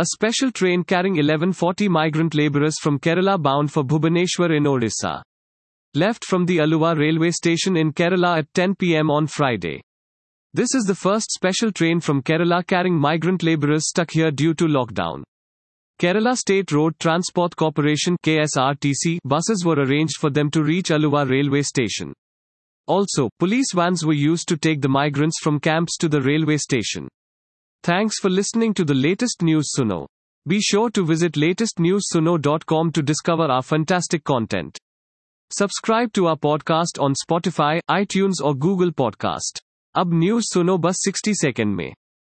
A special train carrying 1140 migrant laborers from Kerala bound for Bhubaneswar in Odisha. Left from the Aluva railway station in Kerala at 10 pm on Friday. This is the first special train from Kerala carrying migrant laborers stuck here due to lockdown. Kerala State Road Transport Corporation KSRTC buses were arranged for them to reach Aluva railway station. Also, police vans were used to take the migrants from camps to the railway station. Thanks for listening to the latest news Suno. Be sure to visit latestnewsuno.com to discover our fantastic content. Subscribe to our podcast on Spotify, iTunes or Google Podcast. अब news सुनो बस 60 second में